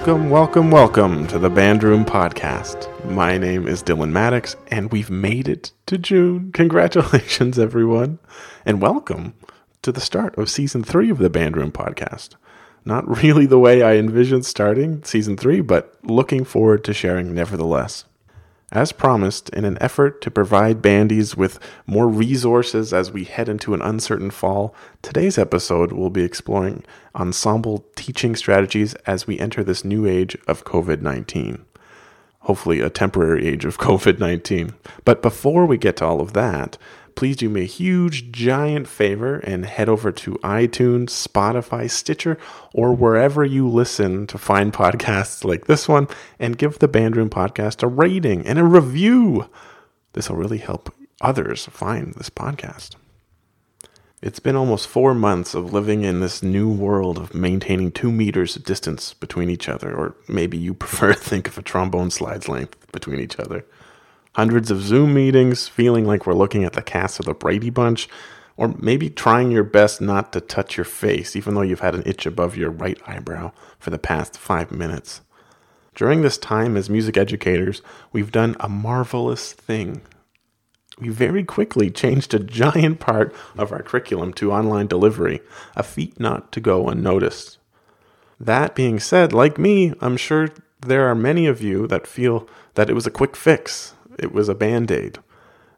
Welcome, welcome, welcome to the Band Room Podcast. My name is Dylan Maddox, and we've made it to June. Congratulations, everyone, and welcome to the start of season three of the Band Room Podcast. Not really the way I envisioned starting season three, but looking forward to sharing nevertheless. As promised, in an effort to provide bandies with more resources as we head into an uncertain fall, today's episode will be exploring ensemble teaching strategies as we enter this new age of COVID 19. Hopefully, a temporary age of COVID 19. But before we get to all of that, please do me a huge, giant favor and head over to iTunes, Spotify, Stitcher, or wherever you listen to find podcasts like this one and give the Bandroom podcast a rating and a review. This will really help others find this podcast. It's been almost four months of living in this new world of maintaining two meters of distance between each other, or maybe you prefer to think of a trombone slide's length between each other hundreds of Zoom meetings, feeling like we're looking at the cast of the Brady Bunch, or maybe trying your best not to touch your face, even though you've had an itch above your right eyebrow for the past five minutes. During this time, as music educators, we've done a marvelous thing. We very quickly changed a giant part of our curriculum to online delivery, a feat not to go unnoticed. That being said, like me, I'm sure there are many of you that feel that it was a quick fix, it was a band aid.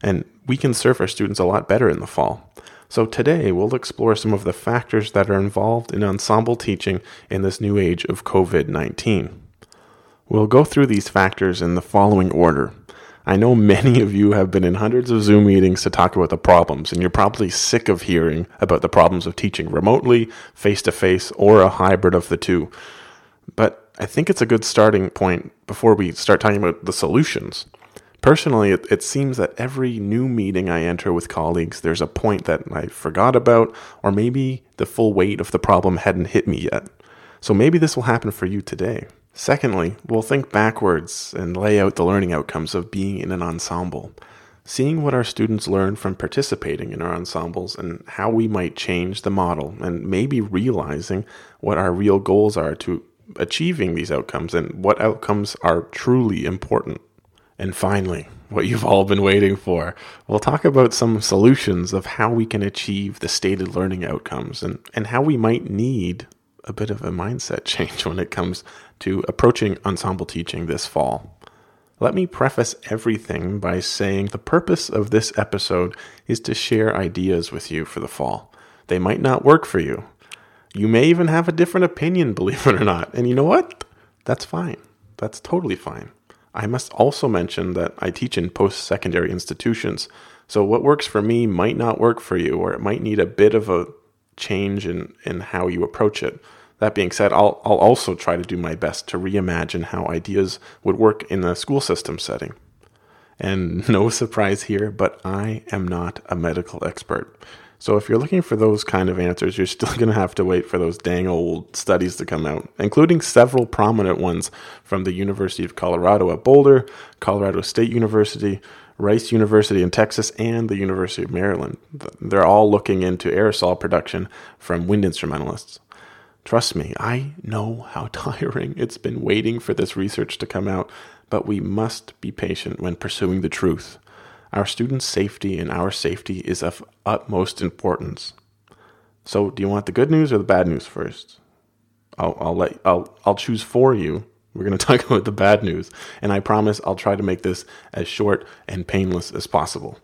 And we can serve our students a lot better in the fall. So today we'll explore some of the factors that are involved in ensemble teaching in this new age of COVID 19. We'll go through these factors in the following order. I know many of you have been in hundreds of Zoom meetings to talk about the problems, and you're probably sick of hearing about the problems of teaching remotely, face to face, or a hybrid of the two. But I think it's a good starting point before we start talking about the solutions. Personally, it, it, seems that every new meeting I enter with colleagues, there's a point that I forgot about, or maybe the full weight of the problem hadn't hit me yet. So maybe this will happen for you today. Secondly, we'll think backwards and lay out the learning outcomes of being in an ensemble. Seeing what our students learn from participating in our ensembles and how we might change the model, and maybe realizing what our real goals are to achieving these outcomes and what outcomes are truly important. And finally, what you've all been waiting for, we'll talk about some solutions of how we can achieve the stated learning outcomes and, and how we might need a bit of a mindset change when it comes to approaching ensemble teaching this fall. Let me preface everything by saying the purpose of this episode is to share ideas with you for the fall. They might not work for you. You may even have a different opinion, believe it or not. And you know what? That's fine. That's totally fine. I must also mention that I teach in post secondary institutions. So what works for me might not work for you, or it might need a bit of a change in, in how you approach it. That being said, I'll, I'll also try to do my best to reimagine how ideas would work in a school system setting. And no surprise here, but I am not a medical expert. So if you're looking for those kind of answers, you're still going to have to wait for those dang old studies to come out, including several prominent ones from the University of Colorado at Boulder, Colorado State University, Rice University in Texas, and the University of Maryland. They're all looking into aerosol production from wind instrumentalists. Trust me, I know how tiring it's been waiting for this research to come out, but we must be patient when pursuing the truth. Our students' safety and our safety is of utmost importance. So, do you want the good news or the bad news first? I'll, I'll let I'll I'll choose for you. We're going to talk about the bad news, and I promise I'll try to make this as short and painless as possible.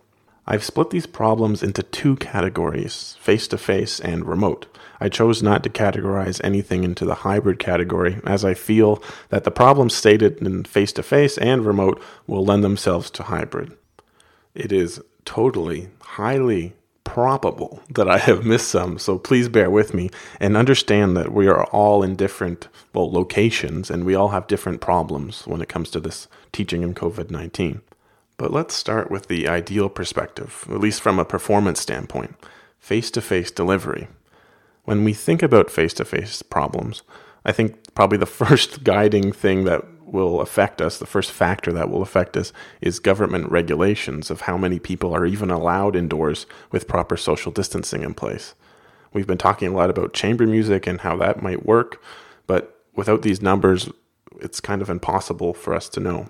I've split these problems into two categories face to face and remote. I chose not to categorize anything into the hybrid category, as I feel that the problems stated in face to face and remote will lend themselves to hybrid it is totally, highly probable that I have missed some. So please bear with me and understand that we are all in different well locations and we all have different problems when it comes to this teaching in COVID 19. But let's start with the ideal perspective, at least from a performance standpoint face to face delivery. When we think about face to face problems, I think probably the first guiding thing that will affect us, the first factor that will affect us, is government regulations of how many people are even allowed indoors with proper social distancing in place. We've been talking a lot about chamber music and how that might work, but without these numbers, it's kind of impossible for us to know.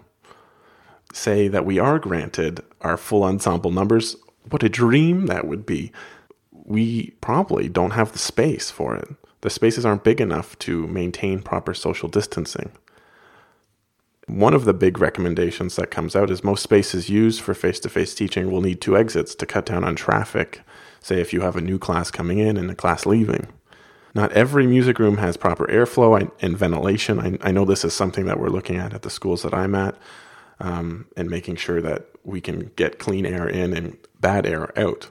Say that we are granted our full ensemble numbers, what a dream that would be. We probably don't have the space for it. The spaces aren't big enough to maintain proper social distancing. One of the big recommendations that comes out is most spaces used for face to face teaching will need two exits to cut down on traffic, say if you have a new class coming in and a class leaving. Not every music room has proper airflow and ventilation. I, I know this is something that we're looking at at the schools that I'm at um, and making sure that we can get clean air in and bad air out.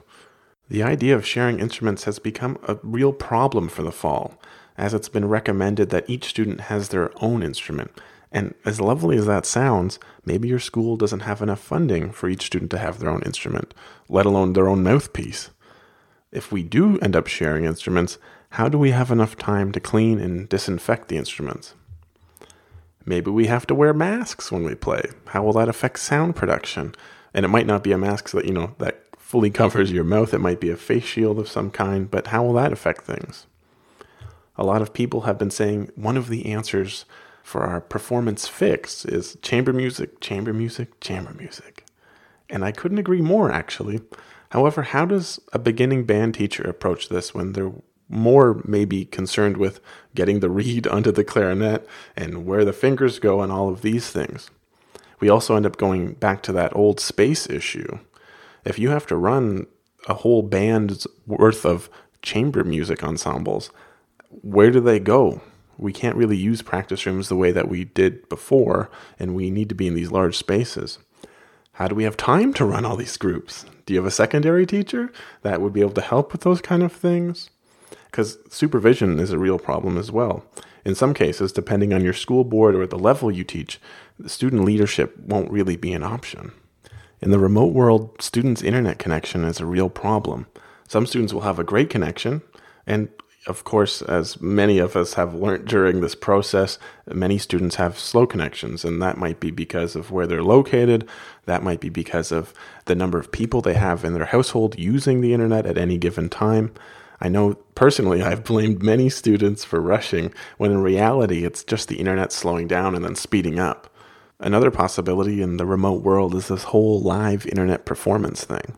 The idea of sharing instruments has become a real problem for the fall, as it's been recommended that each student has their own instrument. And as lovely as that sounds, maybe your school doesn't have enough funding for each student to have their own instrument, let alone their own mouthpiece. If we do end up sharing instruments, how do we have enough time to clean and disinfect the instruments? Maybe we have to wear masks when we play. How will that affect sound production? And it might not be a mask that, you know, that fully covers your mouth. It might be a face shield of some kind, but how will that affect things? A lot of people have been saying one of the answers for our performance fix is chamber music, chamber music, chamber music. And I couldn't agree more, actually. However, how does a beginning band teacher approach this when they're more maybe concerned with getting the reed onto the clarinet and where the fingers go and all of these things? We also end up going back to that old space issue. If you have to run a whole band's worth of chamber music ensembles, where do they go? We can't really use practice rooms the way that we did before, and we need to be in these large spaces. How do we have time to run all these groups? Do you have a secondary teacher that would be able to help with those kind of things? Because supervision is a real problem as well. In some cases, depending on your school board or the level you teach, student leadership won't really be an option. In the remote world, students' internet connection is a real problem. Some students will have a great connection, and of course, as many of us have learned during this process, many students have slow connections, and that might be because of where they're located. That might be because of the number of people they have in their household using the internet at any given time. I know personally I've blamed many students for rushing when in reality it's just the internet slowing down and then speeding up. Another possibility in the remote world is this whole live internet performance thing.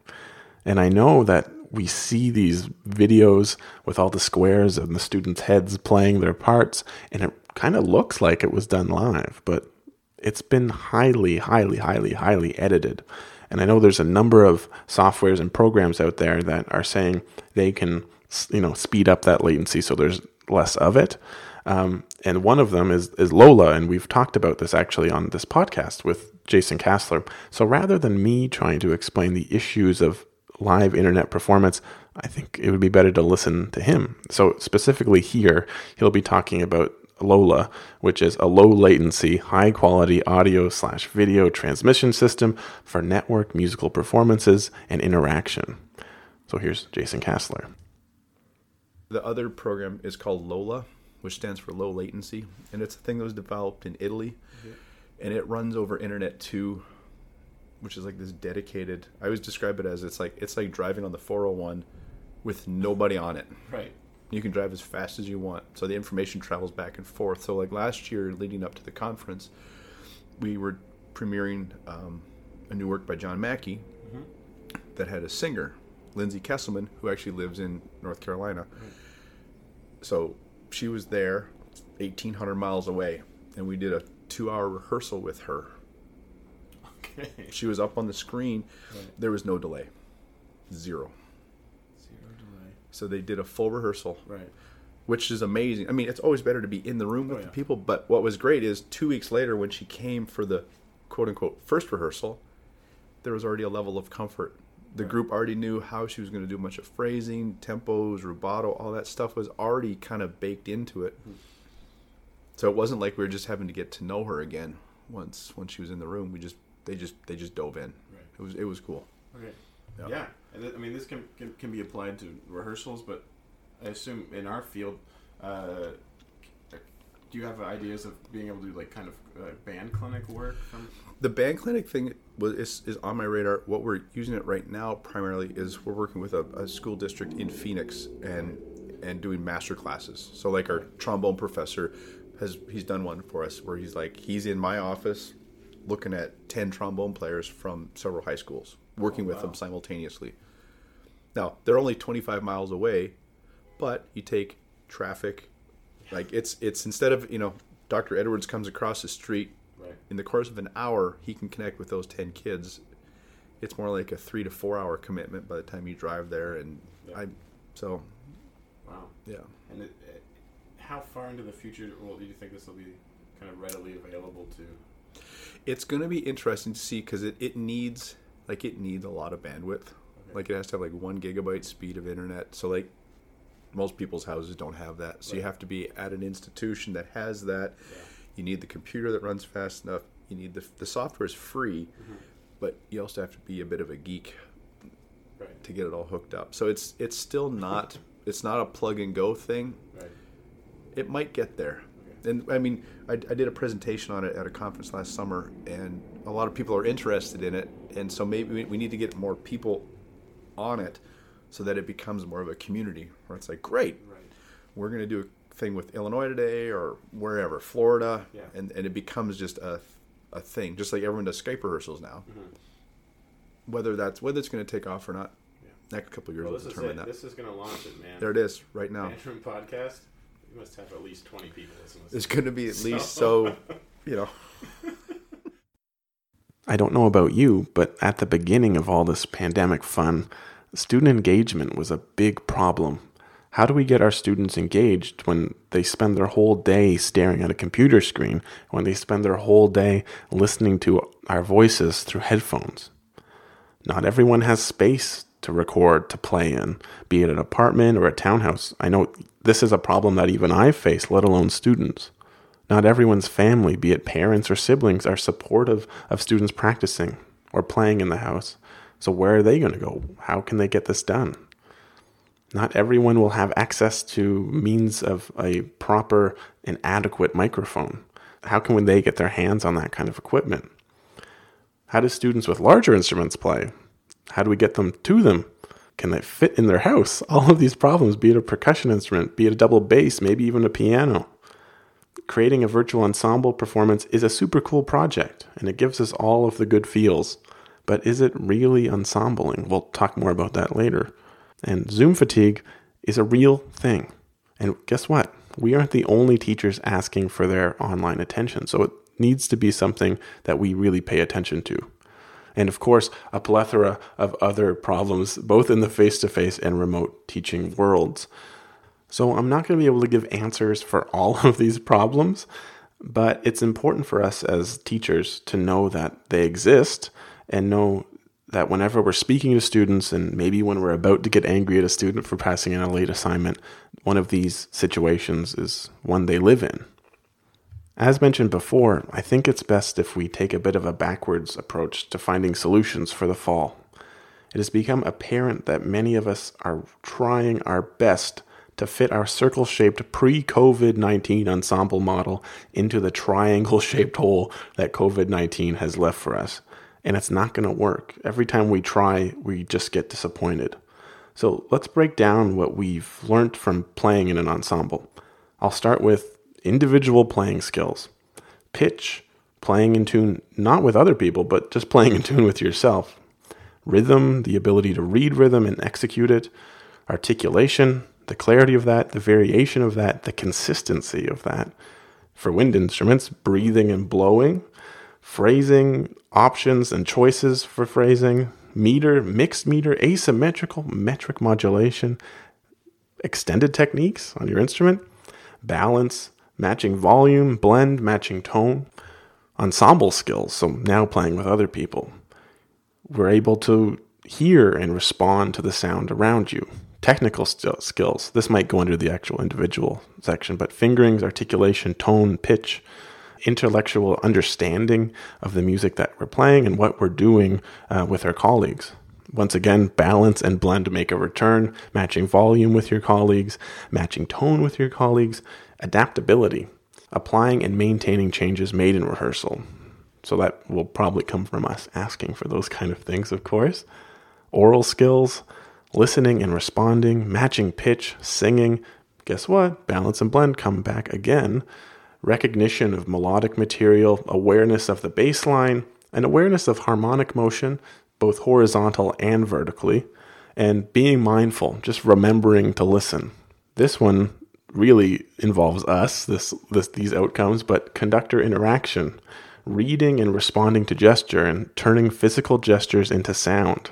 And I know that we see these videos with all the squares and the students' heads playing their parts, and it kind of looks like it was done live, but it's been highly, highly, highly, highly edited. And I know there's a number of softwares and programs out there that are saying they can, you know, speed up that latency so there's less of it. Um, and one of them is is Lola, and we've talked about this actually on this podcast with Jason Caslor. So rather than me trying to explain the issues of live internet performance, I think it would be better to listen to him. So, specifically here, he'll be talking about Lola, which is a low latency, high quality audio slash video transmission system for network musical performances and interaction. So, here's Jason Caslor. The other program is called Lola, which stands for low latency, and it's a thing that was developed in Italy, mm-hmm. and it runs over Internet 2 which is like this dedicated. I always describe it as it's like it's like driving on the 401 with nobody on it. Right. You can drive as fast as you want, so the information travels back and forth. So like last year, leading up to the conference, we were premiering um, a new work by John Mackey mm-hmm. that had a singer, Lindsay Kesselman, who actually lives in North Carolina. Right. So she was there, 1,800 miles away, and we did a two-hour rehearsal with her Okay. She was up on the screen. Right. There was no delay. Zero. Zero delay. So they did a full rehearsal. Right. Which is amazing. I mean, it's always better to be in the room with oh, yeah. the people. But what was great is two weeks later, when she came for the quote unquote first rehearsal, there was already a level of comfort. The right. group already knew how she was going to do a bunch of phrasing, tempos, rubato, all that stuff was already kind of baked into it. Mm-hmm. So it wasn't like we were just having to get to know her again once once she was in the room. We just they just they just dove in. Right. It was it was cool. Okay. Yeah. th- I mean, this can, can, can be applied to rehearsals, but I assume in our field, uh, do you have ideas of being able to do like kind of uh, band clinic work? From- the band clinic thing was is, is on my radar. What we're using it right now primarily is we're working with a, a school district in Phoenix and and doing master classes. So like our trombone professor has he's done one for us where he's like he's in my office looking at 10 trombone players from several high schools working oh, with them simultaneously now they're only 25 miles away but you take traffic like it's it's instead of you know dr edwards comes across the street Right. in the course of an hour he can connect with those 10 kids it's more like a three to four hour commitment by the time you drive there and Yeah. i so Wow. yeah And it, it, how far into the future well, do you think this will be kind of readily available to? It's going to be interesting to see because it, it needs like it needs a lot of bandwidth. Like it has to have like one gigabyte speed of internet. So like most people's houses don't have that. So you have to be at an institution that has that. Yeah. you need the computer that runs fast enough. You need the, the software is free mm-hmm. but you also have to be a bit of a geek Right. to get it all hooked up. So it's it's still not it's not a plug and go thing. Right. it might get there. And I mean, I, I did a presentation on it at a conference last summer, and a lot of people are interested in it. And so maybe we- need to get more people on it so that it becomes more of a community where it's like, great, Right. we're going to do a thing with Illinois today or wherever, Florida, Yeah. and, and it becomes just a, a thing, just like everyone does Skype rehearsals now. Mm-hmm. Whether that's whether it's going to take off or not, next couple of years Well, will this is determine that. This is going to launch it, man. there it is, right now. Podcast. You must have at least twenty people listening. There's going to be at least So- so, you know. I don't know about you, but at the beginning of all this pandemic fun, student engagement was a big problem. How do we get our students engaged when they spend their whole day staring at a computer screen, when they spend their whole day listening to our voices through headphones? Not everyone has space to record, to play in, be it an apartment or a townhouse. I know this is a problem that even I face, let alone students. Not everyone's family, be it parents or siblings, are supportive of students practicing or playing in the house. So, where are they going to go? How can they get this done? Not everyone will have access to means of a proper and adequate microphone. How can they get their hands on that kind of equipment? How do students with larger instruments play? How do we get them to them? Can they fit in their house? All of these problems, be it a percussion instrument, be it a double bass, maybe even a piano creating a virtual ensemble performance is a super cool project and it gives us all of the good feels. But is it really ensembling? We'll talk more about that later. And Zoom fatigue is a real thing. And guess what? We aren't the only teachers asking for their online attention. So it needs to be something that we really pay attention to. And of course, a plethora of other problems, both in the face to face and remote teaching worlds. So I'm not going to be able to give answers for all of these problems, but it's important for us as teachers to know that they exist and know that whenever we're speaking to students and maybe when we're about to get angry at a student for passing in a late assignment, one of these situations is one they live in. As mentioned before, I think it's best if we take a bit of a backwards approach to finding solutions for the fall. It has become apparent that many of us are trying our best to fit our circle shaped pre COVID 19 ensemble model into the triangle shaped hole that COVID 19 has left for us. And it's not going to work. Every time we try, we just get disappointed. So let's break down what we've learned from playing in an ensemble. I'll start with individual playing skills pitch, playing in tune not with other people, but just playing in tune with yourself. Rhythm, the ability to read rhythm and execute it. Articulation, the clarity of that, the variation of that, the consistency of that. For wind instruments, breathing and blowing. Phrasing, options and choices for phrasing. Meter, mixed meter, asymmetrical, metric modulation. Extended techniques on your instrument. Balance, matching volume, blend, matching tone. Ensemble skills, so now playing with other people we're able to hear and respond to the sound around you. Technical st- skills. This might go under the actual individual section, but fingerings, articulation, tone, pitch, intellectual understanding of the music that we're playing and what we're doing uh, with our colleagues. Once again, balance and blend make a return, matching volume with your colleagues, matching tone with your colleagues, adaptability, applying and maintaining changes made in rehearsal. So that will probably come from us asking for those kind of things, of course. Oral skills, listening and responding, matching pitch, singing. Guess what? Balance and blend come back again. recognition of melodic material, awareness of the bass line, and awareness of harmonic motion, both horizontal and vertically, and being mindful, just remembering to listen. This one really involves us, this, this these outcomes, but conductor interaction, reading and responding to gesture and turning physical gestures into sound.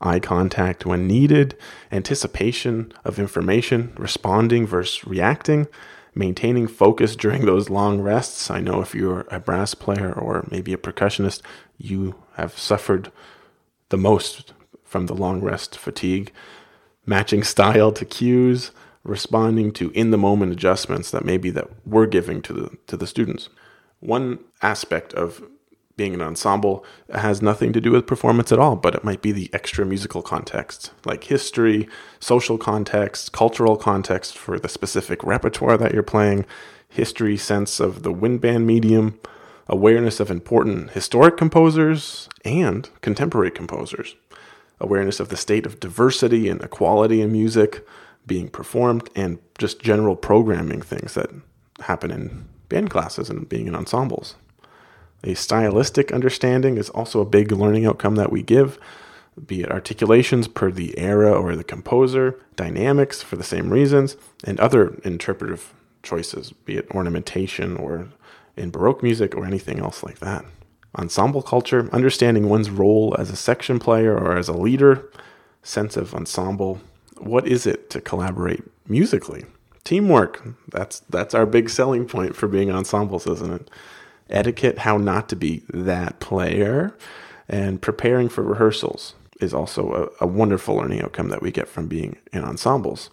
Eye contact when needed, anticipation of information, responding versus reacting, maintaining focus during those long rests. I know if you're a brass player or maybe a percussionist, you have suffered the most from the long rest fatigue. Matching style to cues, responding to in the moment adjustments that maybe that we're giving to the to the students. One aspect of being an ensemble has nothing to do with performance at all, but it might be the extra musical context, like history, social context, cultural context for the specific repertoire that you're playing, history sense of the wind band medium, awareness of important historic composers and contemporary composers, awareness of the state of diversity and equality in music being performed, and just general programming things that happen in band classes and being in ensembles. A stylistic understanding is also a big learning outcome that we give, be it articulations per the era or the composer, dynamics for the same reasons, and other interpretive choices, be it ornamentation or in Baroque music or anything else like that. Ensemble culture, understanding one's role as a section player or as a leader, sense of ensemble. What is it to collaborate musically? Teamwork. That's that's our big selling point for being ensembles, isn't it? etiquette, how not to be that player, and preparing for rehearsals is also a, a, wonderful learning outcome that we get from being in ensembles.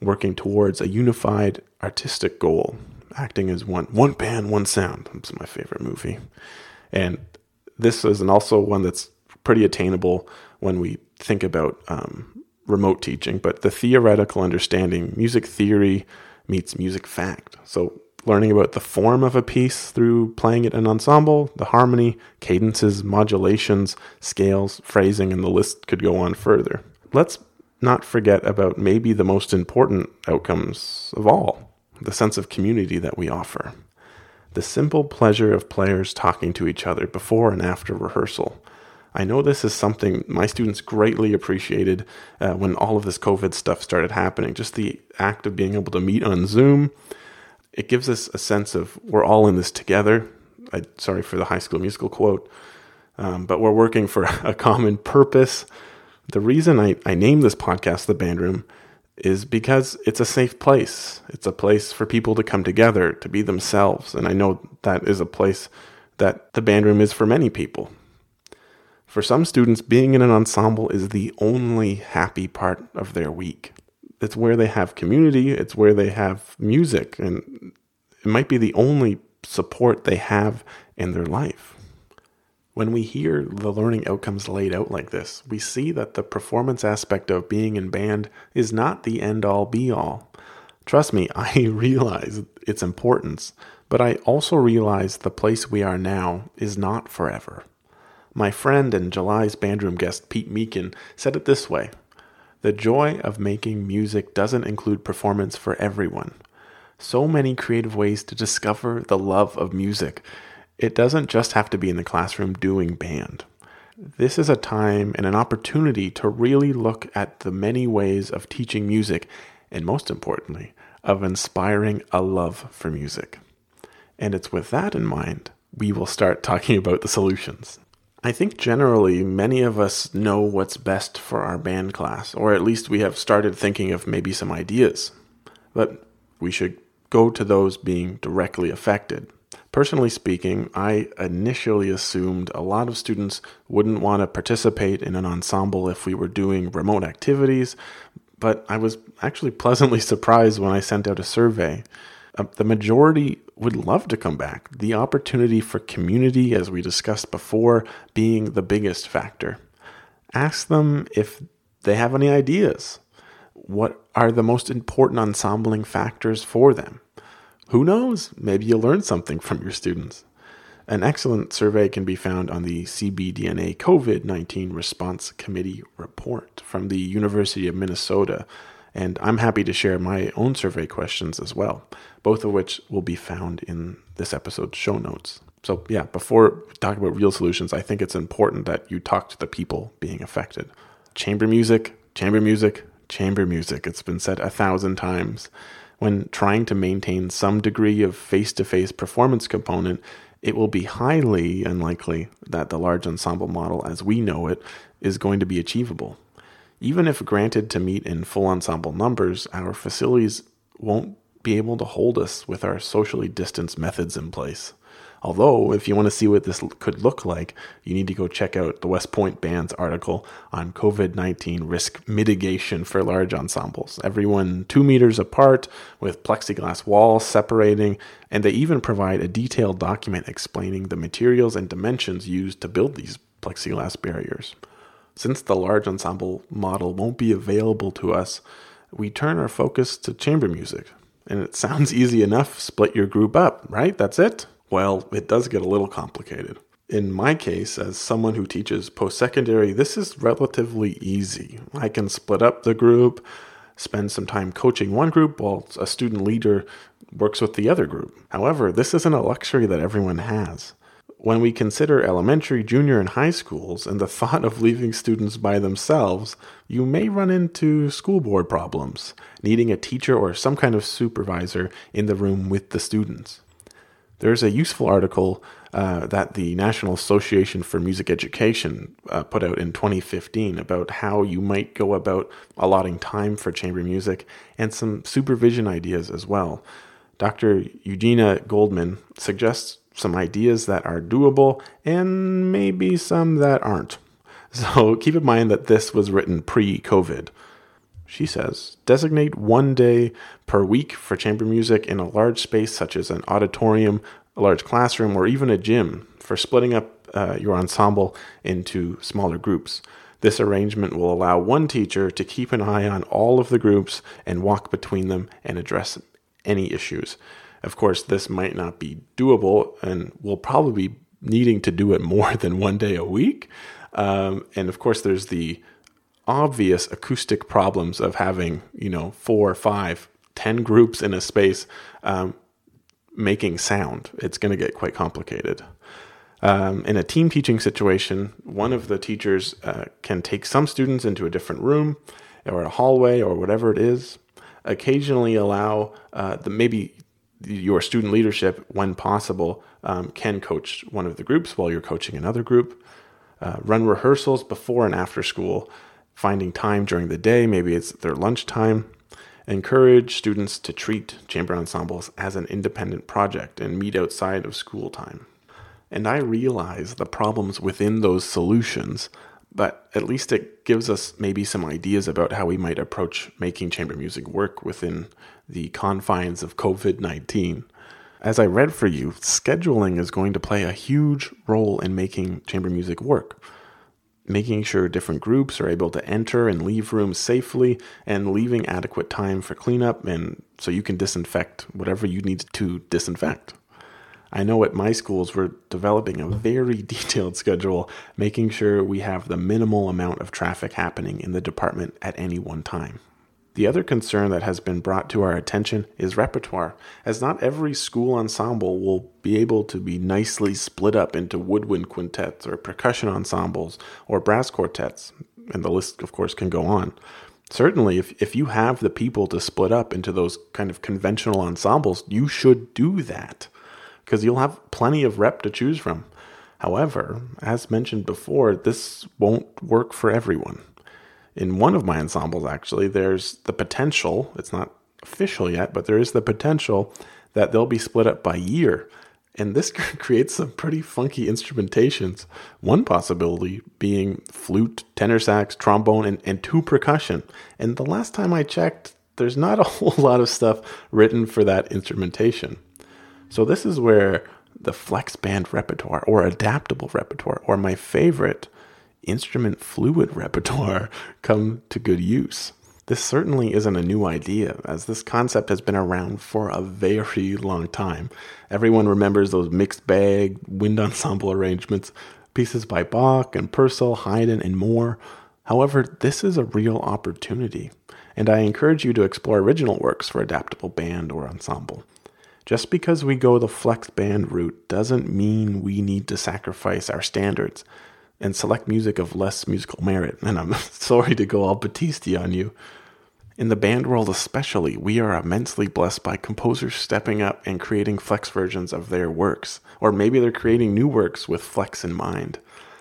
Working towards a unified artistic goal, acting as one, one band, one sound. It's my favorite movie, and this is also one that's pretty attainable when we think about um, remote teaching. But the theoretical understanding, music theory meets music fact. So learning about the form of a piece through playing it in ensemble, the harmony, cadences, modulations, scales, phrasing, and the list could go on further. Let's not forget about maybe the most important outcomes of all the sense of community that we offer. The simple pleasure of players talking to each other before and after rehearsal. I know this is something my students greatly appreciated uh, when all of this COVID stuff started happening. Just the act of being able to meet on Zoom it gives us a sense of we're all in this together. I, sorry for the high school musical quote, um, but we're working for a common purpose. The reason I, I named this podcast The Band Room is because it's a safe place. It's a place for people to come together, to be themselves. And I know that is a place that the band room is for many people. For some students, being in an ensemble is the only happy part of their week it's where they have community, it's where they have music, and it might be the only support they have in their life. When we hear the learning outcomes laid out like this, we see that the performance aspect of being in band is not the end all be all. Trust me, I realize its importance, but I also realize the place we are now is not forever. My friend and July's bandroom guest Pete Meechan said it this way the joy of making music doesn't include performance for everyone. So many creative ways to discover the love of music. It doesn't just have to be in the classroom doing band. This is a time and an opportunity to really look at the many ways of teaching music, and most importantly, of inspiring a love for music. And it's with that in mind we will start talking about the solutions. I think generally many of us know what's best for our band class, or at least we have started thinking of maybe some ideas. But we should go to those being directly affected. Personally speaking, I initially assumed a lot of students wouldn't want to participate in an ensemble if we were doing remote activities, but I was actually pleasantly surprised when I sent out a survey. Uh, the majority would love to come back. The opportunity for community, as we discussed before, being the biggest factor. Ask them if they have any ideas. What are the most important ensembling factors for them? Who knows? Maybe you'll learn something from your students. An excellent survey can be found on the CBDNA COVID 19 Response Committee report from the University of Minnesota And I'm happy to share my own survey questions as well, both of which will be found in this episode's show notes. So, yeah, before we talk about real solutions, I think it's important that you talk to the people being affected. Chamber music, chamber music, chamber music. It's been said a thousand times. When trying to maintain some degree of face to face performance component, it will be highly unlikely that the large ensemble model as we know it is going to be achievable. Even if granted to meet in full ensemble numbers, our facilities won't be able to hold us with our socially distanced methods in place. Although, if you want to see what this could look like, you need to go check out the West Point Band's article on COVID 19 risk mitigation for large ensembles. Everyone two meters apart with plexiglass walls separating, and they even provide a detailed document explaining the materials and dimensions used to build these plexiglass barriers. Since the large ensemble model won't be available to us, we turn our focus to chamber music. And it sounds easy enough split your group up, right? That's it. Well, it does get a little complicated. In my case, as someone who teaches post secondary, this is relatively easy. I can split up the group, spend some time coaching one group while a student leader works with the other group. However, this isn't a luxury that everyone has. When we consider elementary, junior, and high schools and the thought of leaving students by themselves, you may run into school board problems, needing a teacher or some kind of supervisor in the room with the students. There's a useful article uh, that the National Association for Music Education uh, put out in 2015 about how you might go about allotting time for chamber music and some supervision ideas as well. Dr. Eugenia Goldman suggests some ideas that are doable and maybe some that aren't. So keep in mind that this was written pre COVID. She says, designate one day per week for chamber music in a large space such as an auditorium, a large classroom, or even a gym for splitting up uh, your ensemble into smaller groups. This arrangement will allow one teacher to keep an eye on all of the groups and walk between them and address any issues. Of course, this might not be doable, and we'll probably be needing to do it more than one day a week. Um, and of course, there's the obvious acoustic problems of having, you know, four, five, ten groups in a space um, making sound. It's going to get quite complicated. Um, in a team teaching situation, one of the teachers uh, can take some students into a different room or a hallway or whatever it is. Occasionally, allow uh, the maybe your student leadership, when possible, um, can coach one of the groups while you're coaching another group. Uh, run rehearsals before and after school finding time during the day, maybe it's their lunchtime. Encourage students to treat chamber ensembles as an independent project and meet outside of school time. And I realize the problems within those solutions, but at least it gives us maybe some ideas about how we might approach making chamber music work within the confines of COVID 19. As I read for you, scheduling is going to play a huge role in making chamber music work making sure different groups are able to enter and leave rooms safely, and leaving adequate time for cleanup and so you can disinfect whatever you need to disinfect. I know at my schools we're developing a very detailed schedule, making sure we have the minimal amount of traffic happening in the department at any one time. The other concern that has been brought to our attention is repertoire, as not every school ensemble will be able to be nicely split up into woodwind quintets or percussion ensembles or brass quartets, and the list, of course, can go on. Certainly, if, if you have the people to split up into those kind of conventional ensembles, you should do that because you'll have plenty of rep to choose from. However, as mentioned before, this won't work for everyone in one of my ensembles, actually, there's the potential, it's not official yet, but there is the potential that they'll be split up by year. And this creates some pretty funky instrumentations. One possibility being flute, tenor sax, trombone, and, and two percussion. And the last time I checked, there's not a whole lot of stuff written for that instrumentation. So this is where the flex band repertoire or adaptable repertoire, or my favorite, instrument fluid repertoire come to good use. This certainly isn't a new idea, as this concept has been around for a very long time. Everyone remembers those mixed bag wind ensemble arrangements, pieces by Bach and Purcell, Haydn, and more. However, this is a real opportunity, and I encourage you to explore original works for adaptable band or ensemble. Just because we go the flex band route doesn't mean we need to sacrifice our standards and select music of less musical merit. And I'm sorry to go all Battisti on you. In the band world, especially, we are immensely blessed by composers stepping up and creating flex versions of their works, or maybe they're creating new works with flex in mind.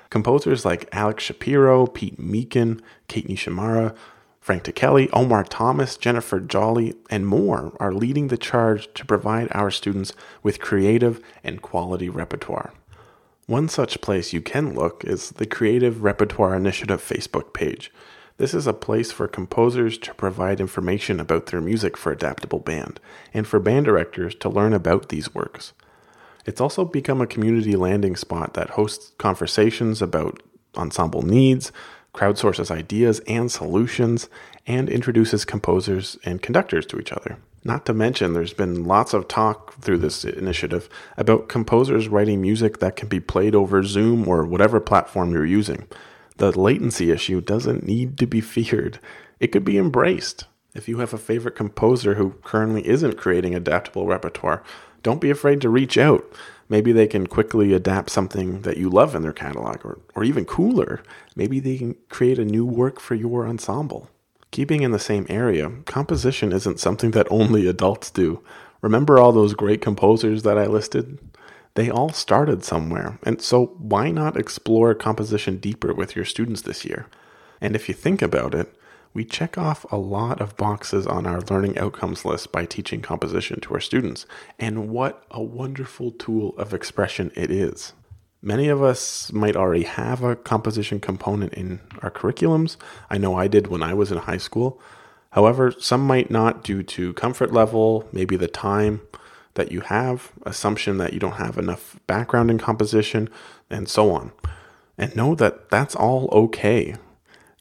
Composers like Alex Shapiro, Pete Meechan, Kate Nishimura, Frank Ticheli, Omar Thomas, Jennifer Jolly, and more are leading the charge to provide our students with creative and quality repertoire. One such place you can look is the Creative Repertoire Initiative Facebook page. This is a place for composers to provide information about their music for adaptable band, and for band directors to learn about these works. It's also become a community landing spot that hosts conversations about ensemble needs, crowdsources ideas and solutions, and introduces composers and conductors to each other. Not to mention, there's been lots of talk through this initiative about composers writing music that can be played over Zoom or whatever platform you're using. The latency issue doesn't need to be feared, it could be embraced. If you have a favorite composer who currently isn't creating adaptable repertoire, don't be afraid to reach out. Maybe they can quickly adapt something that you love in their catalog, or, or even cooler, maybe they can create a new work for your ensemble. Keeping in the same area, composition isn't something that only adults do. Remember all those great composers that I listed? They all started somewhere, and so why not explore composition deeper with your students this year? And if you think about it, we check off a lot of boxes on our learning outcomes list by teaching composition to our students, and what a wonderful tool of expression it is. Many of us might already have a composition component in our curriculums. I know I did when I was in high school. However, some might not due to comfort level, maybe the time that you have, assumption that you don't have enough background in composition, and so on. And know that that's all okay.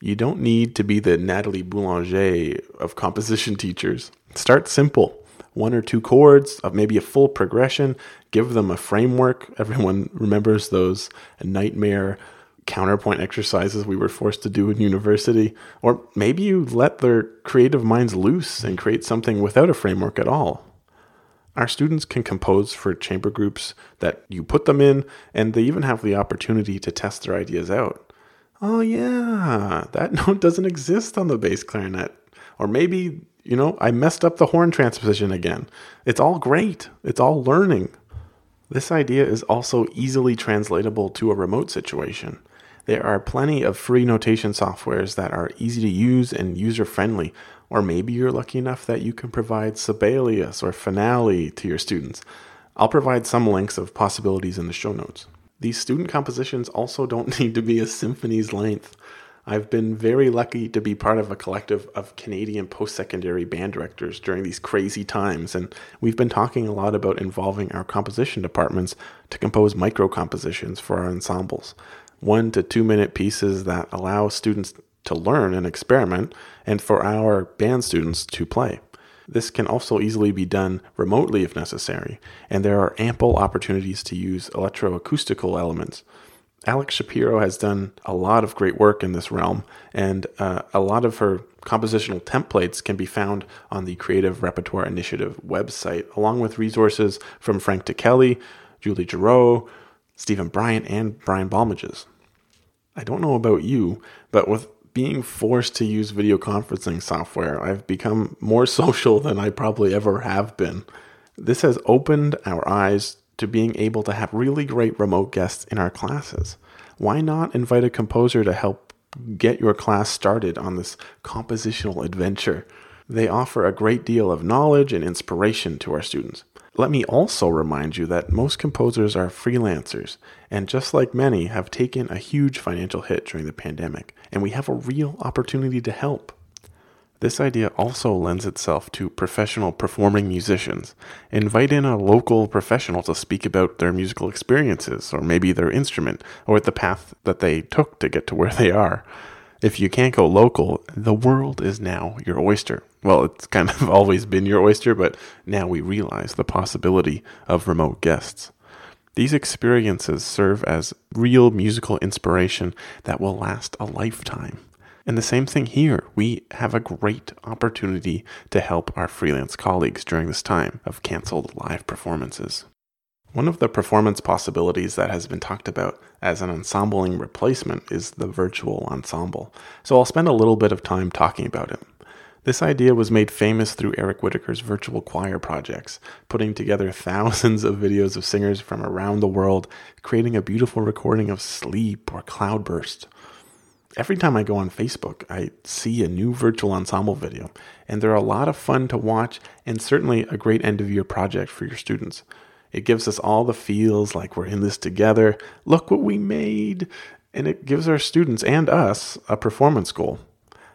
You don't need to be the Natalie Boulanger of composition teachers. Start simple one or two chords, maybe a full progression, give them a framework. Everyone remembers those nightmare counterpoint exercises we were forced to do in university. Or maybe you let their creative minds loose and create something without a framework at all. Our students can compose for chamber groups that you put them in, and they even have the opportunity to test their ideas out. Oh, yeah, that note doesn't exist on the bass clarinet. Or maybe you know, I messed up the horn transposition again. It's all great, it's all learning. This idea is also easily translatable to a remote situation. There are plenty of free notation softwares that are easy to use and user friendly, or maybe you're lucky enough that you can provide Sibelius or Finale to your students. I'll provide some links of possibilities in the show notes. These student compositions also don't need to be a symphony's length. I've been very lucky to be part of a collective of Canadian post secondary band directors during these crazy times, and we've been talking a lot about involving our composition departments to compose micro compositions for our ensembles. One to two minute pieces that allow students to learn and experiment, and for our band students to play. This can also easily be done remotely if necessary, and there are ample opportunities to use electroacoustical elements. Alex Shapiro has done a lot of great work in this realm, and uh, a lot of her compositional templates can be found on the Creative Repertoire Initiative website, along with resources from Frank Ticheli, Julie Giroux, Steven Bryant, and Brian Balmages. I don't know about you, but with being forced to use video conferencing software, I've become more social than I probably ever have been. This has opened our eyes to being able to have really great remote guests in our classes. Why not invite a composer to help get your class started on this compositional adventure? They offer a great deal of knowledge and inspiration to our students. Let me also remind you that most composers are freelancers, and just like many, have taken a huge financial hit during the pandemic, and we have a real opportunity to help. This idea also lends itself to professional performing musicians. Invite in a local professional to speak about their musical experiences, or maybe their instrument, or the path that they took to get to where they are. If you can't go local, the world is now your oyster. Well, it's kind of always been your oyster, but now we realize the possibility of remote guests. These experiences serve as real musical inspiration that will last a lifetime. And the same thing here. We have a great opportunity to help our freelance colleagues during this time of canceled live performances. One of the performance possibilities that has been talked about as an ensembling replacement is the virtual ensemble. So I'll spend a little bit of time talking about it. This idea was made famous through Eric Whitacre's virtual choir projects, putting together thousands of videos of singers from around the world, creating a beautiful recording of Sleep or Cloudburst. Every time I go on Facebook, I see a new virtual ensemble video, and they're a lot of fun to watch and certainly a great end of year project for your students. It gives us all the feels like we're in this together. Look what we made! And it gives our students and us a performance goal.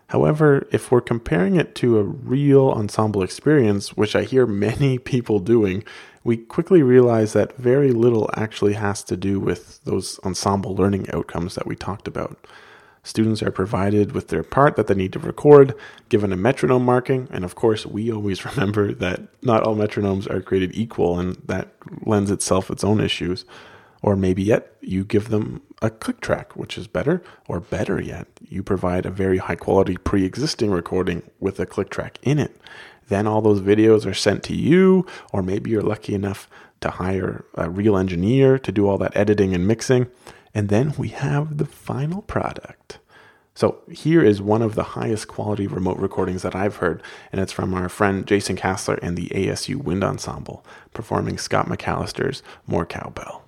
However, if we're comparing it to a real ensemble experience, which I hear many people doing, we quickly realize that very little actually has to do with those ensemble learning outcomes that we talked about. Students are provided with their part that they need to record, given a metronome marking, and of course, we always remember that not all metronomes are created equal, and that lends itself its own issues. Or maybe yet, you give them a click track, which is better, or better yet, you provide a very high quality pre existing recording with a click track in it. Then all those videos are sent to you, or maybe you're lucky enough to hire a real engineer to do all that editing and mixing. And then we have the final product. So here is one of the highest quality remote recordings that I've heard, and it's from our friend Jason Caslor and the ASU Wind Ensemble performing Scott McAllister's More Cowbell.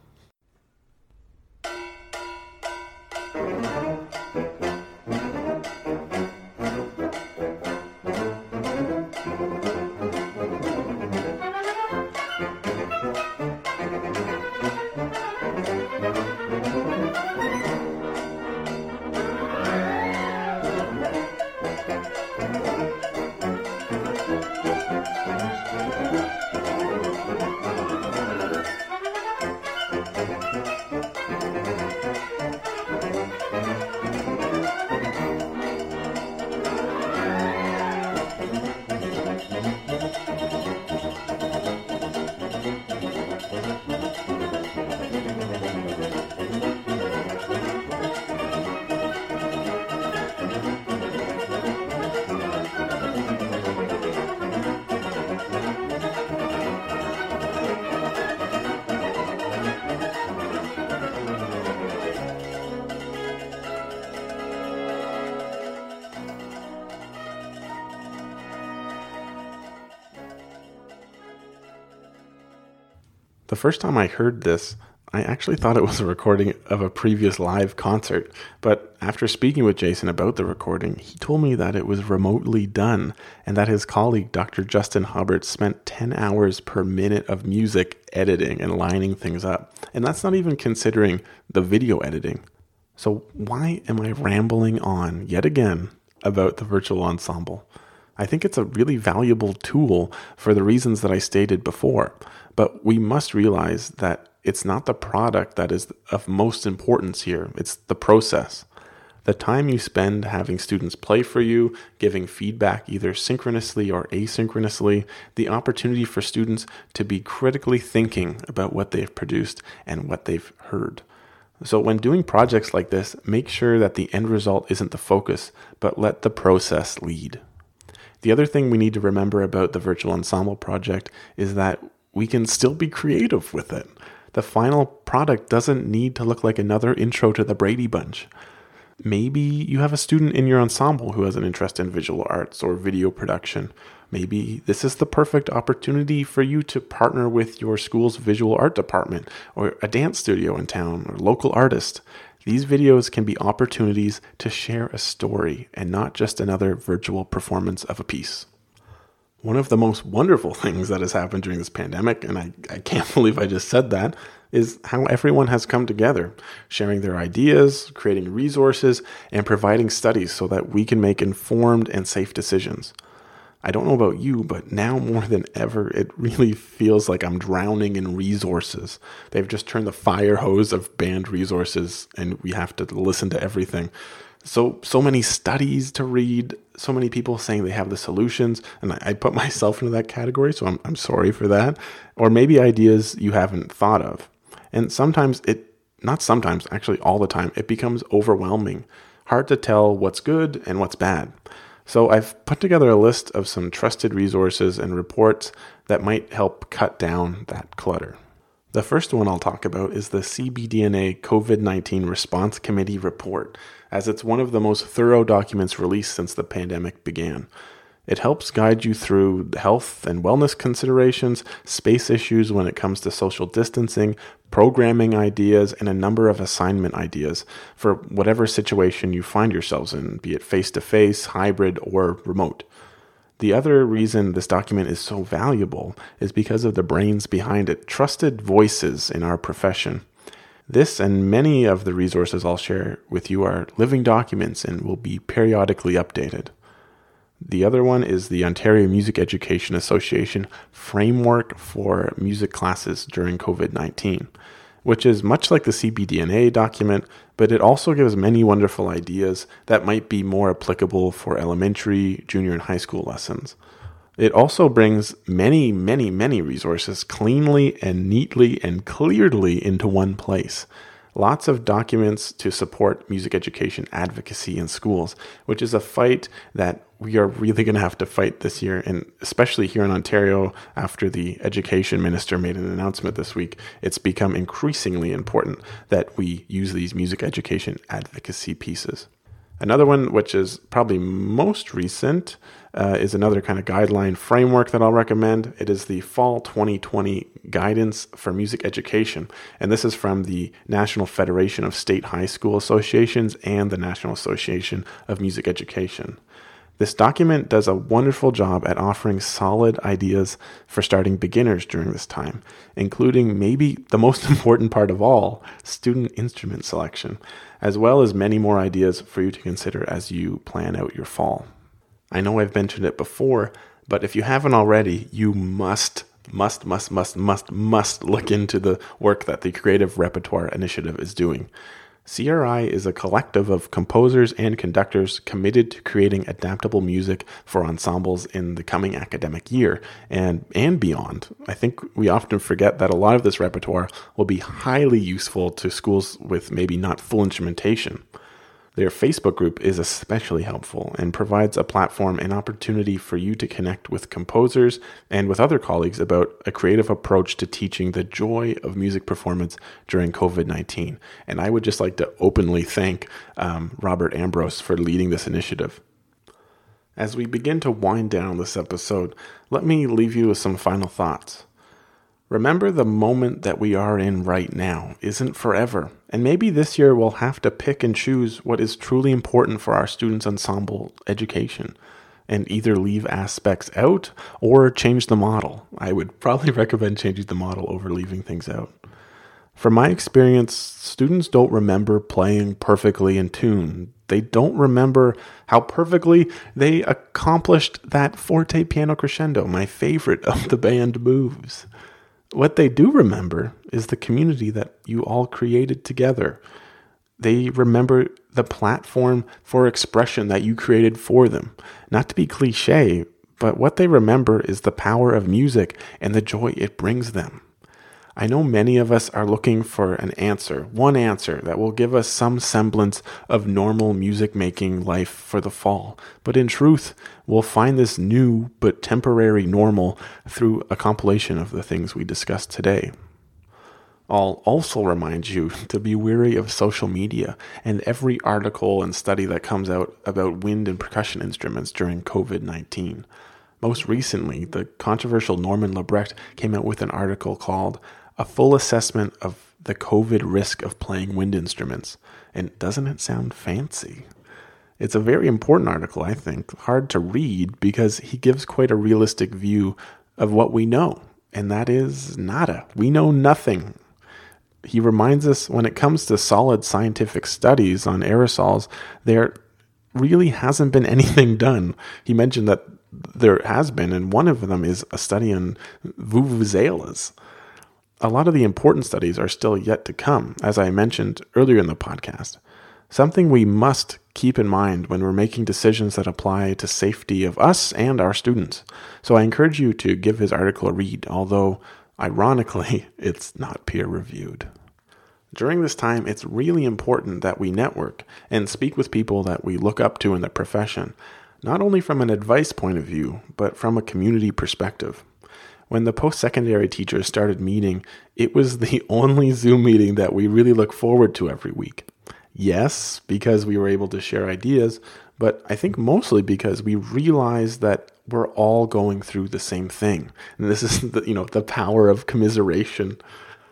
The first time I heard this, I actually thought it was a recording of a previous live concert, but after speaking with Jason about the recording, he told me that it was remotely done and that his colleague, Dr. Justin Hubbard, spent 10 hours per minute of music editing and lining things up. And that's not even considering the video editing. So, why am I rambling on yet again about the virtual ensemble? I think it's a really valuable tool for the reasons that I stated before. But we must realize that it's not the product that is of most importance here, it's the process. The time you spend having students play for you, giving feedback either synchronously or asynchronously, the opportunity for students to be critically thinking about what they've produced and what they've heard. So, when doing projects like this, make sure that the end result isn't the focus, but let the process lead. The other thing we need to remember about the virtual ensemble project is that we can still be creative with it. The final product doesn't need to look like another intro to the Brady Bunch. Maybe you have a student in your ensemble who has an interest in visual arts or video production. Maybe this is the perfect opportunity for you to partner with your school's visual art department or a dance studio in town or local artist. These videos can be opportunities to share a story and not just another virtual performance of a piece. One of the most wonderful things that has happened during this pandemic, and I, I can't believe I just said that, is how everyone has come together, sharing their ideas, creating resources, and providing studies so that we can make informed and safe decisions. I don't know about you, but now more than ever, it really feels like I'm drowning in resources. They've just turned the fire hose of band resources, and we have to listen to everything so so many studies to read so many people saying they have the solutions and I, I, put myself into that category so I'm, I'm sorry for that or maybe ideas you haven't thought of and sometimes it not sometimes actually all the time it becomes overwhelming hard to tell what's good and what's bad. So I've put together a list of some trusted resources and reports that might help cut down that clutter. The first one I'll talk about is the CBDNA COVID 19 Response Committee report, as it's one of the most thorough documents released since the pandemic began. It helps guide you through health and wellness considerations, space issues when it comes to social distancing, programming ideas, and a number of assignment ideas for whatever situation you find yourselves in, be it face to face, hybrid, or remote. The other reason this document is so valuable is because of the brains behind it, trusted voices in our profession. This and many of the resources I'll share with you are living documents and will be periodically updated. The other one is the Ontario Music Education Association Framework for Music Classes during COVID 19 which is much like the CBDNA document, but it also gives many wonderful ideas that might be more applicable for elementary, junior, and high school lessons. It also brings many, many, many resources cleanly and neatly and clearly into one place lots of documents to support music education advocacy in schools, which is a fight that we are really going to have to fight this year. And especially here in Ontario, after the education minister made an announcement this week, it's become increasingly important that we use these music education advocacy pieces. Another one, which is probably most recent, uh, is another kind of guideline framework that I'll recommend. It is the Fall 2020 Guidance for Music Education. And this is from the National Federation of State High School Associations and the National Association of Music Education. This document does a wonderful job at offering solid ideas for starting beginners during this time, including maybe the most important part of all student instrument selection, as well as many more ideas for you to consider as you plan out your fall. I know I've mentioned it before, but if you haven't already, you must, must, must, must, must, must look into the work that the Creative Repertoire Initiative is doing. CRI is a collective of composers and conductors committed to creating adaptable music for ensembles in the coming academic year and, and beyond. I think we often forget that a lot of this repertoire will be highly useful to schools with maybe not full instrumentation. Their Facebook group is especially helpful and provides a platform and opportunity for you to connect with composers and with other colleagues about a creative approach to teaching the joy of music performance during COVID 19. And I would just like to openly thank um, Robert Ambrose for leading this initiative. As we begin to wind down this episode, let me leave you with some final thoughts. Remember the moment that we are in right now isn't forever, and maybe this year we'll have to pick and choose what is truly important for our students' ensemble education and either leave aspects out or change the model. I would probably recommend changing the model over leaving things out. From my experience, students don't remember playing perfectly in tune. They don't remember how perfectly they accomplished that forte piano crescendo, my favorite of the band moves. What they do remember is the community that you all created together. They remember the platform for expression that you created for them. Not to be cliche, but what they remember is the power of music and the joy it brings them. I know many of us are looking for an answer, one answer that will give us some semblance of normal music making life for the fall. But in truth, we'll find this new but temporary normal through a compilation of the things we discussed today. I'll also remind you to be wary of social media and every article and study that comes out about wind and percussion instruments during COVID 19. Most recently, the controversial Norman Lebrecht came out with an article called a full assessment of the COVID risk of playing wind instruments. And doesn't it sound fancy? It's a very important article, I think, hard to read because he gives quite a realistic view of what we know, and that is nada. We know nothing. He reminds us when it comes to solid scientific studies on aerosols, there really hasn't been anything done. He mentioned that there has been, and one of them is a study on vuvuzelas a lot of the important studies are still yet to come, as I mentioned earlier in the podcast. Something we must keep in mind when we're making decisions that apply to safety of us and our students. So I encourage you to give his article a read, although ironically, it's not peer reviewed. During this time, it's really important that we network and speak with people that we look up to in the profession, not only from an advice point of view, but from a community perspective. When the post secondary teachers started meeting, it was the only Zoom meeting that we really look forward to every week. Yes, because we were able to share ideas, but I think mostly because we realized that we're all going through the same thing. And this is the, you know, the power of commiseration.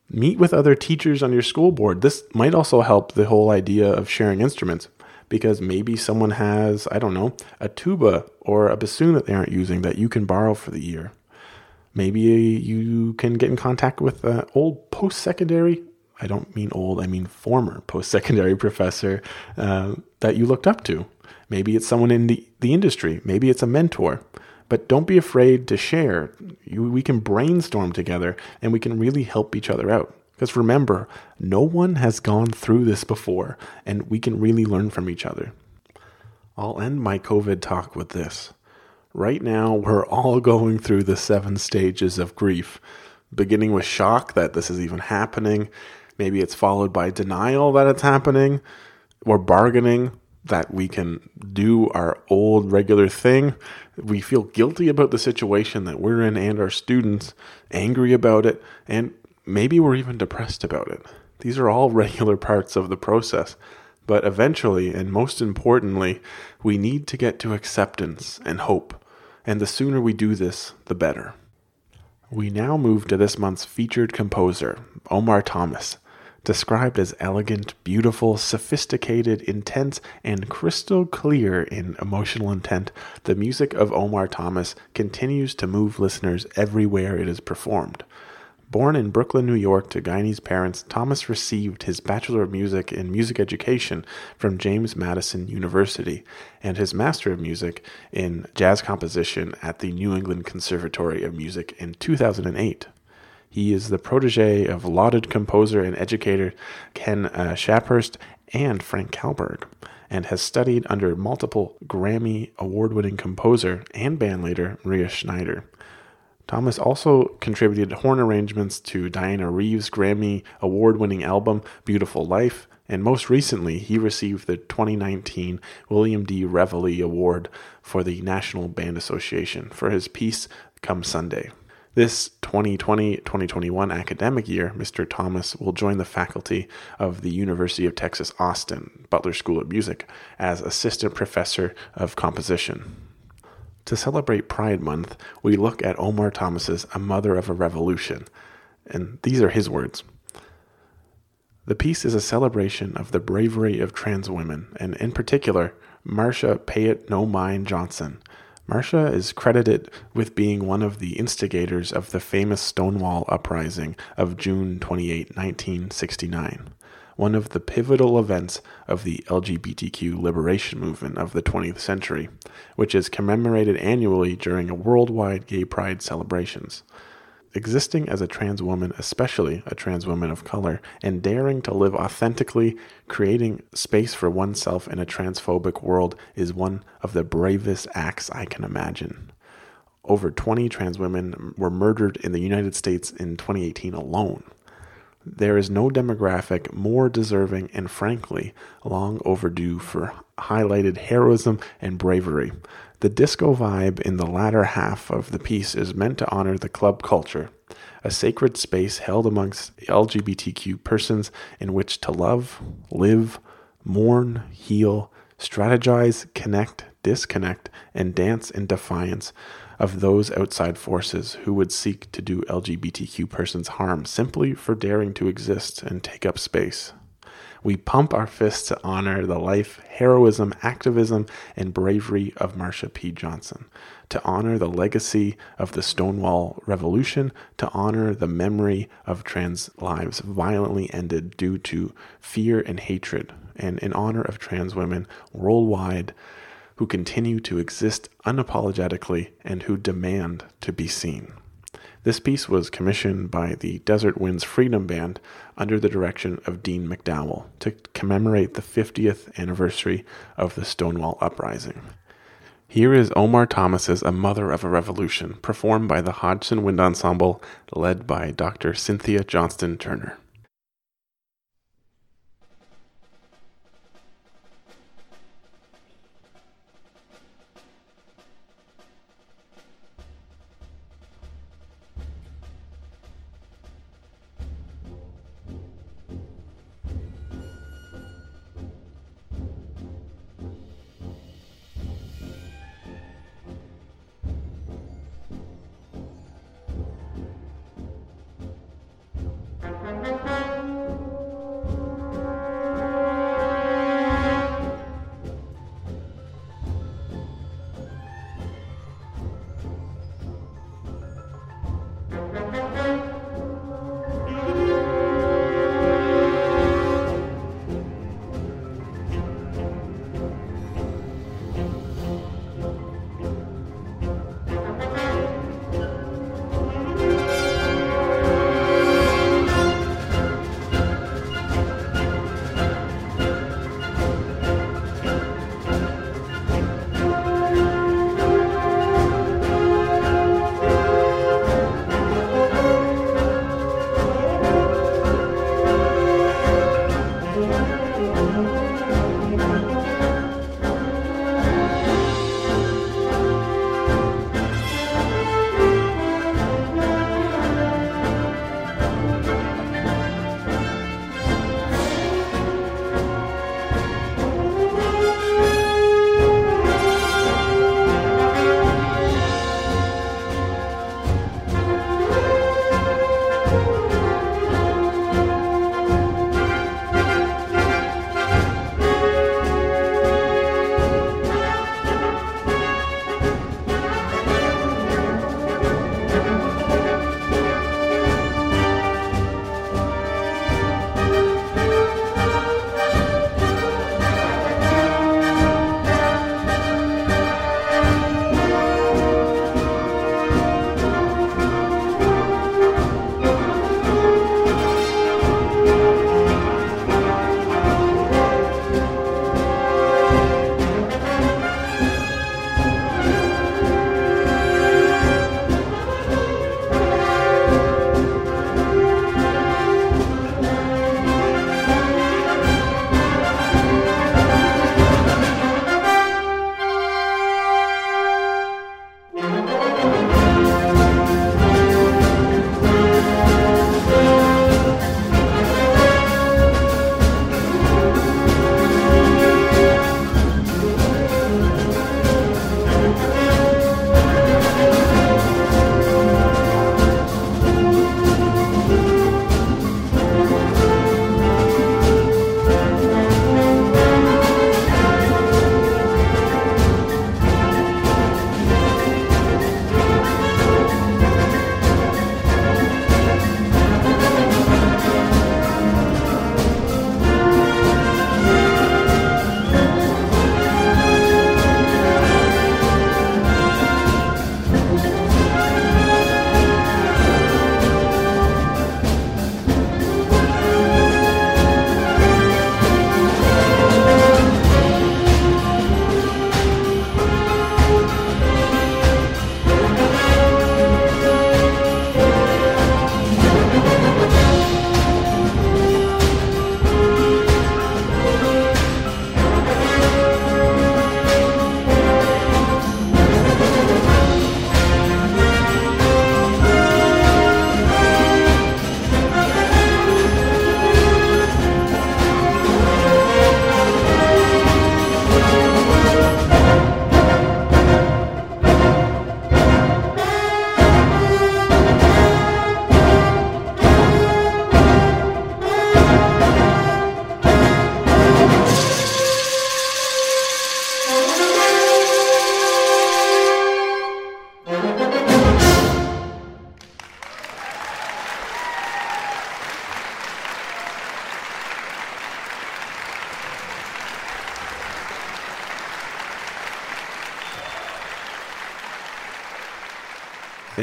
Meet with other teachers on your school board. This might also help the whole idea of sharing instruments because maybe someone has, I don't know, a tuba or a bassoon that they aren't using that you can borrow for the year. Maybe you can get in contact with an old post secondary, I don't mean old, I mean former post secondary professor uh, that you looked up to. Maybe it's someone in the, the industry, maybe it's a mentor. But don't be afraid to share. You, we can brainstorm together and we can really help each other out. Because remember, no one has gone through this before, and we can really learn from each other. I'll end my COVID talk with this. Right now, we're all going through the seven stages of grief, beginning with shock that this is even happening. Maybe it's followed by denial that it's happening, or bargaining that we can do our old regular thing. We feel guilty about the situation that we're in and our students, angry about it, and maybe we're even depressed about it. These are all regular parts of the process. But eventually, and most importantly, we need to get to acceptance and hope. And the sooner we do this, the better. We now move to this month's featured composer, Omar Thomas. Described as elegant, beautiful, sophisticated, intense, and crystal clear in emotional intent, the music of Omar Thomas continues to move listeners everywhere it is performed. Born in Brooklyn, New York, to Guyanese parents, Thomas received his Bachelor of Music in Music Education from James Madison University and his Master of Music in Jazz Composition at the New England Conservatory of Music in 2008. He is the protege of lauded composer and educator Ken uh, Schaphorst and Frank Carlberg, and has studied under multiple Grammy award winning composer and bandleader Maria Schneider. Thomas also contributed horn arrangements to Dianne Reeves' Grammy award winning album Beautiful Life, and most recently, he received the 2019 William D. Revelli Award for the National Band Association for his piece Come Sunday. This 2020 2021 academic year, Mr. Thomas will join the faculty of the University of Texas Austin Butler School of Music as assistant professor of composition. To celebrate Pride Month, we look at Omar Thomas's A Mother of a Revolution, and these are his words. The piece is a celebration of the bravery of trans women, and in particular, Marsha Pay It No Mind Johnson. Marsha is credited with being one of the instigators of the famous Stonewall Uprising of June 28, 1969 one of the pivotal events of the LGBTQ liberation movement of the 20th century, which is commemorated annually during a worldwide gay pride celebrations. Existing as a trans woman, especially a trans woman of color, and daring to live authentically, creating space for oneself in a transphobic world is one of the bravest acts I can imagine. Over 20 trans women were murdered in the United States in 2018 alone. There is no demographic more deserving and frankly long overdue for highlighted heroism and bravery. The disco vibe in the latter half of the piece is meant to honor the club culture, a sacred space held amongst LGBTQ persons in which to love, live, mourn, heal, strategize, connect, disconnect, and dance in defiance of those outside forces who would seek to do LGBTQ persons harm simply for daring to exist and take up space. We pump our fists to honor the life, heroism, activism, and bravery of Marsha P. Johnson, to honor the legacy of the Stonewall Revolution, to honor the memory of trans lives violently ended due to fear and hatred, and in honor of trans women worldwide who continue to exist unapologetically and who demand to be seen. This piece was commissioned by the Desert Winds Freedom Band under the direction of Dean McDowell to commemorate the 50th anniversary of the Stonewall Uprising. Here is Omar Thomas's A Mother of a Revolution, performed by the Hodgson Wind Ensemble, led by Dr. Cynthia Johnston Turner.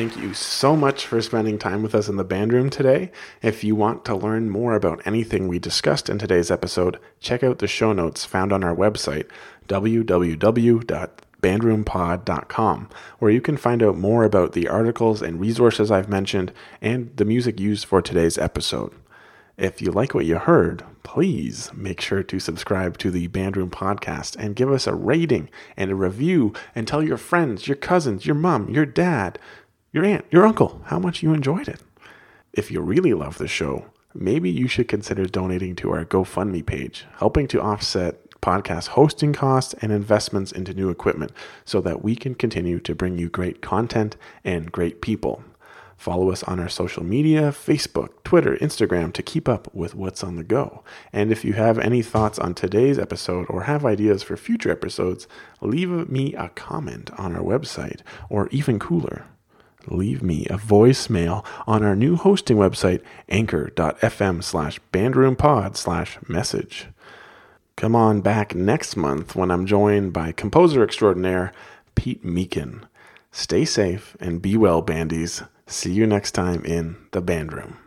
Thank you so much for spending time with us in the band room today. If you want to learn more about anything we discussed in today's episode, check out the show notes found on our website, www.bandroompod.com, where you can find out more about the articles and resources I've mentioned and the music used for today's episode. If you like what you heard, please make sure to subscribe to the Bandroom podcast and give us a rating and a review and tell your friends, your cousins, your mom, your dad, your aunt, your uncle how much you enjoyed it. If you really love the show, maybe you should consider donating to our GoFundMe page, helping to offset podcast hosting costs and investments into new equipment so that we can continue to bring you great content and great people. Follow us on our social media Facebook, Twitter, Instagram to keep up with what's on the go. And if you have any thoughts on today's episode or have ideas for future episodes, leave me a comment on our website, or even cooler, leave me a voicemail on our new hosting website, anchor.fm slash bandroompod slash message. Come on back next month when I'm joined by composer extraordinaire Pete Meechan. Stay safe and be well, bandies. See you next time in the band room.